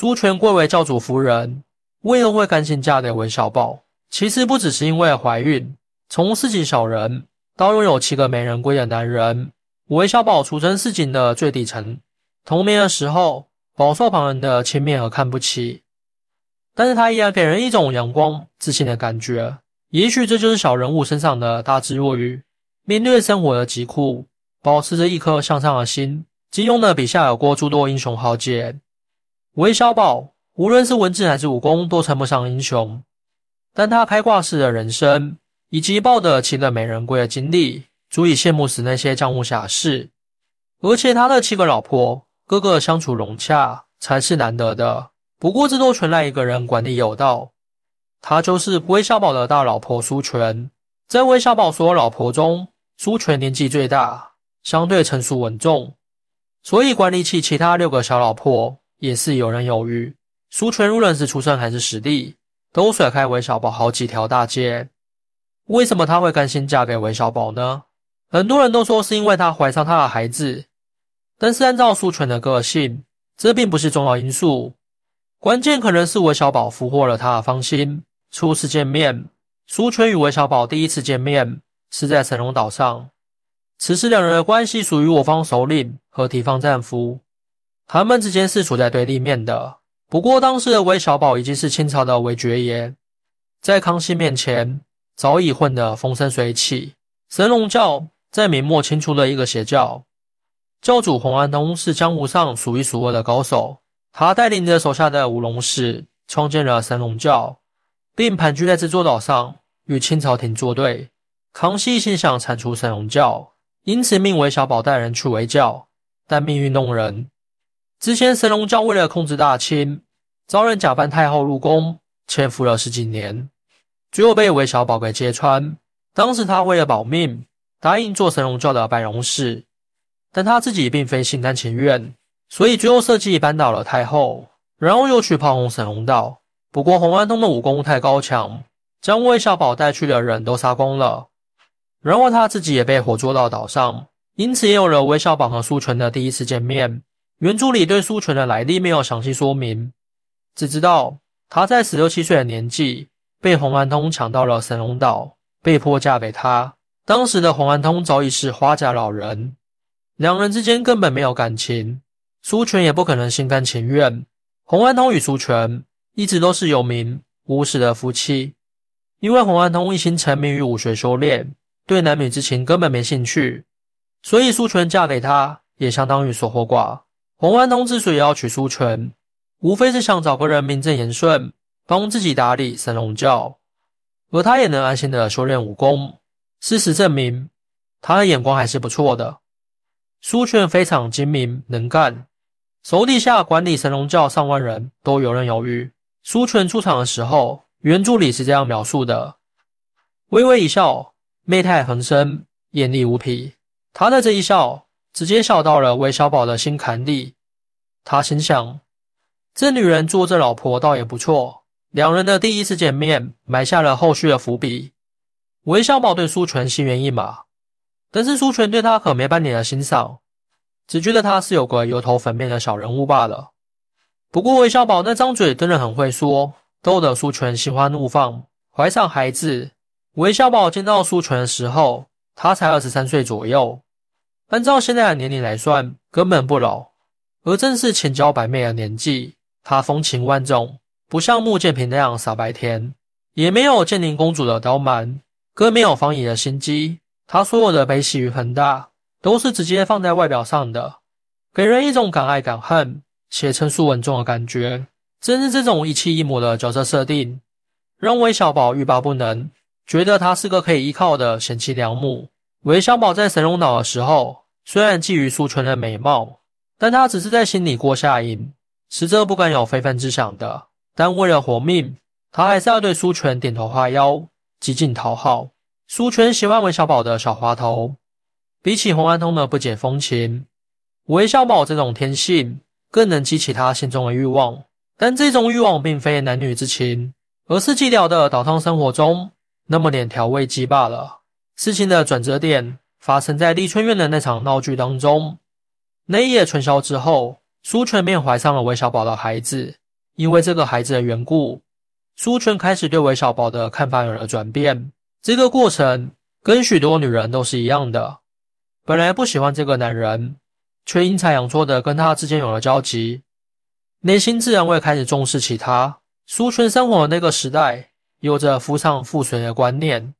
苏全贵为教主夫人，为何会甘心嫁给韦小宝？其实不只是因为怀孕，从市井小人到拥有七个美人归的男人，韦小宝出身市井的最底层。童年的时候，饱受旁人的轻蔑和看不起，但是他依然给人一种阳光自信的感觉。也许这就是小人物身上的大智若愚。面对生活的疾苦，保持着一颗向上的心。金庸的笔下有过诸多英雄豪杰，韦小宝无论是文字还是武功都称不上英雄，但他开挂式的人生以及抱得七个美人归的经历，足以羡慕死那些江湖侠士。而且他的七个老婆，个个相处融洽，才是难得的。不过这都全赖一个人管理有道，他就是韦小宝的大老婆苏全。在韦小宝所有老婆中，苏全年纪最大，相对成熟稳重。所以管理起其他六个小老婆也是游刃有余。苏全无论是出身还是实力，都甩开韦小宝好几条大街。为什么他会甘心嫁给韦小宝呢？很多人都说是因为他怀上他的孩子，但是按照苏全的个性，这并不是重要因素。关键可能是韦小宝俘获了他的芳心。初次见面，苏全与韦小宝第一次见面是在神龙岛上。此时两人的关系属于我方首领和敌方战俘，他们之间是处在对立面的。不过当时的韦小宝已经是清朝的韦爵爷，在康熙面前早已混得风生水起。神龙教在明末清初的一个邪教，教主洪安东是江湖上数一数二的高手，他带领着手下的五龙士创建了神龙教，并盘踞在这座岛上与清朝廷作对。康熙心想铲除神龙教。因此，命韦小宝带人去围剿，但命运弄人。之前神龙教为了控制大清，遭人假扮太后入宫，潜伏了十几年，最后被韦小宝给揭穿。当时他为了保命，答应做神龙教的白龙士，但他自己并非心甘情愿，所以最后设计扳倒了太后，然后又去炮轰神龙道。不过洪安通的武功太高强，将韦小宝带去的人都杀光了。然后他自己也被活捉到岛上，因此也有了韦小宝和苏荃的第一次见面。原著里对苏全的来历没有详细说明，只知道他在十六七岁的年纪被洪安通抢到了神龙岛，被迫嫁给他。当时的洪安通早已是花甲老人，两人之间根本没有感情，苏全也不可能心甘情愿。洪安通与苏全一直都是有名无实的夫妻，因为洪安通一心沉迷于武学修炼。对男女之情根本没兴趣，所以苏全嫁给他也相当于守活寡。洪安通之所以要娶苏全，无非是想找个人名正言顺帮自己打理神龙教，而他也能安心的修炼武功。事实证明，他的眼光还是不错的。苏全非常精明能干，手底下管理神龙教上万人都游刃有余。苏全出场的时候，原著里是这样描述的：微微一笑。媚态横生，艳丽无匹。他的这一笑，直接笑到了韦小宝的心坎里。他心想：这女人做这老婆倒也不错。两人的第一次见面，埋下了后续的伏笔。韦小宝对苏全心猿意马，但是苏全对他可没半点的欣赏，只觉得他是有个油头粉面的小人物罢了。不过韦小宝那张嘴真的很会说，逗得苏全心花怒放，怀上孩子。韦小宝见到苏全的时候，他才二十三岁左右，按照现在的年龄来算，根本不老。而正是千娇百媚的年纪，她风情万种，不像穆剑平那样傻白甜，也没有建宁公主的刁蛮，更没有方怡的心机。他所有的悲喜与恨大，都是直接放在外表上的，给人一种敢爱敢恨且成熟稳重的感觉。正是这种一妻一母的角色设定，让韦小宝欲罢不能。觉得她是个可以依靠的贤妻良母。韦小宝在神龙岛的时候，虽然觊觎苏纯的美貌，但他只是在心里过下瘾，实则不敢有非分之想的。但为了活命，他还是要对苏全点头哈腰，极尽讨好。苏全喜欢韦小宝的小滑头，比起洪安通的不解风情，韦小宝这种天性更能激起他心中的欲望。但这种欲望并非男女之情，而是寂寥的岛上生活中。那么点调味剂罢了。事情的转折点发生在丽春院的那场闹剧当中。那一夜春宵之后，苏全便怀上了韦小宝的孩子。因为这个孩子的缘故，苏全开始对韦小宝的看法有了转变。这个过程跟许多女人都是一样的，本来不喜欢这个男人，却阴差阳错的跟他之间有了交集，内心自然会开始重视起他。苏全生活的那个时代，有着夫唱妇随的观念。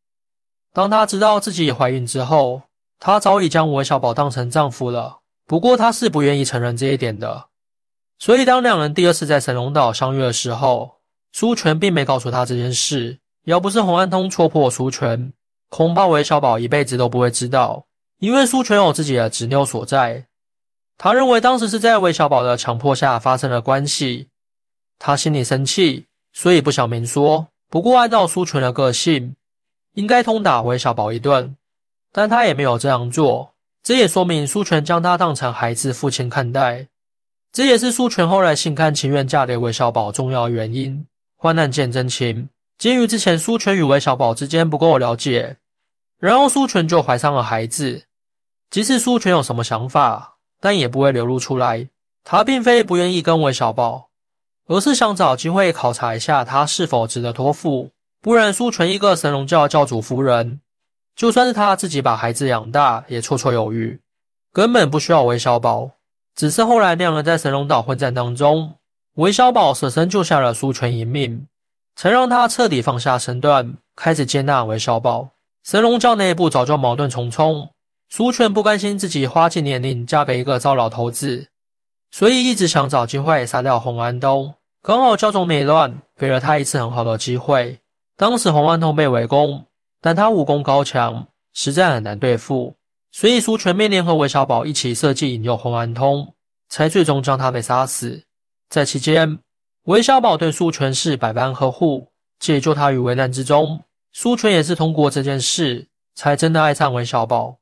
当她知道自己怀孕之后，她早已将韦小宝当成丈夫了。不过她是不愿意承认这一点的。所以，当两人第二次在神龙岛相遇的时候，苏全并没告诉他这件事。要不是洪安通戳破苏全，恐怕韦小宝一辈子都不会知道。因为苏全有自己的执拗所在，他认为当时是在韦小宝的强迫下发生了关系。他心里生气，所以不想明说。不过，按照苏全的个性，应该痛打韦小宝一顿，但他也没有这样做。这也说明苏全将他当成孩子父亲看待。这也是苏全后来心甘情愿嫁给韦小宝重要原因。患难见真情。鉴于之前苏全与韦小宝之间不够了解，然后苏全就怀上了孩子。即使苏全有什么想法，但也不会流露出来。他并非不愿意跟韦小宝，而是想找机会考察一下他是否值得托付。不然，苏全一个神龙教教主夫人，就算是他自己把孩子养大，也绰绰有余，根本不需要韦小宝。只是后来两人在神龙岛混战当中，韦小宝舍身救下了苏全一命，才让他彻底放下身段，开始接纳韦小宝。神龙教内部早就矛盾重重，苏全不甘心自己花尽年龄嫁给一个糟老头子，所以一直想找机会杀掉洪安东。刚好教中内乱，给了他一次很好的机会。当时洪安东被围攻，但他武功高强，实在很难对付。所以苏全面联合韦小宝一起设计引诱洪安通，才最终将他给杀死。在期间，韦小宝对苏全是百般呵护，解救他于危难之中。苏全也是通过这件事，才真的爱上韦小宝，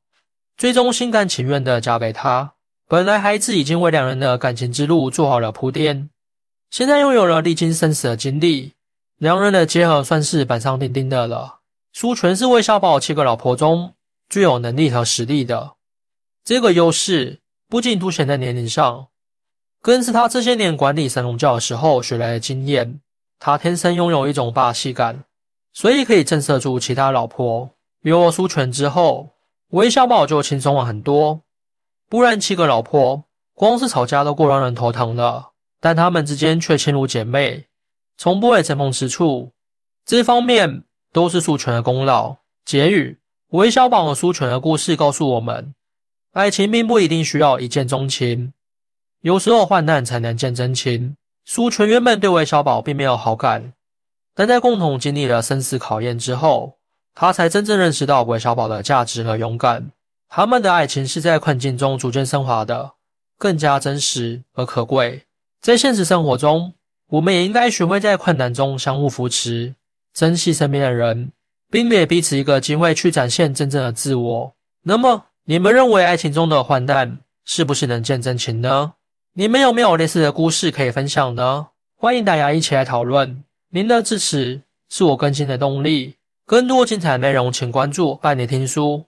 最终心甘情愿的嫁给他。本来孩子已经为两人的感情之路做好了铺垫，现在拥有了历经生死的经历，两人的结合算是板上钉钉的了。苏全是韦小宝七个老婆中。具有能力和实力的这个优势，不仅凸显在年龄上，更是他这些年管理神龙教的时候学来的经验。他天生拥有一种霸气感，所以可以震慑住其他老婆。有了苏全之后，韦小宝就轻松了很多。不然七个老婆，光是吵架都够让人头疼了，但他们之间却亲如姐妹，从不会争风吃醋。这方面都是苏全的功劳。结语。韦小宝和苏全的故事告诉我们，爱情并不一定需要一见钟情，有时候患难才能见真情。苏全原本对韦小宝并没有好感，但在共同经历了生死考验之后，他才真正认识到韦小宝的价值和勇敢。他们的爱情是在困境中逐渐升华的，更加真实而可贵。在现实生活中，我们也应该学会在困难中相互扶持，珍惜身边的人。并给彼此一个机会去展现真正的自我。那么，你们认为爱情中的患难是不是能见真情呢？你们有没有类似的故事可以分享呢？欢迎大家一起来讨论。您的支持是我更新的动力。更多精彩内容，请关注伴你听书。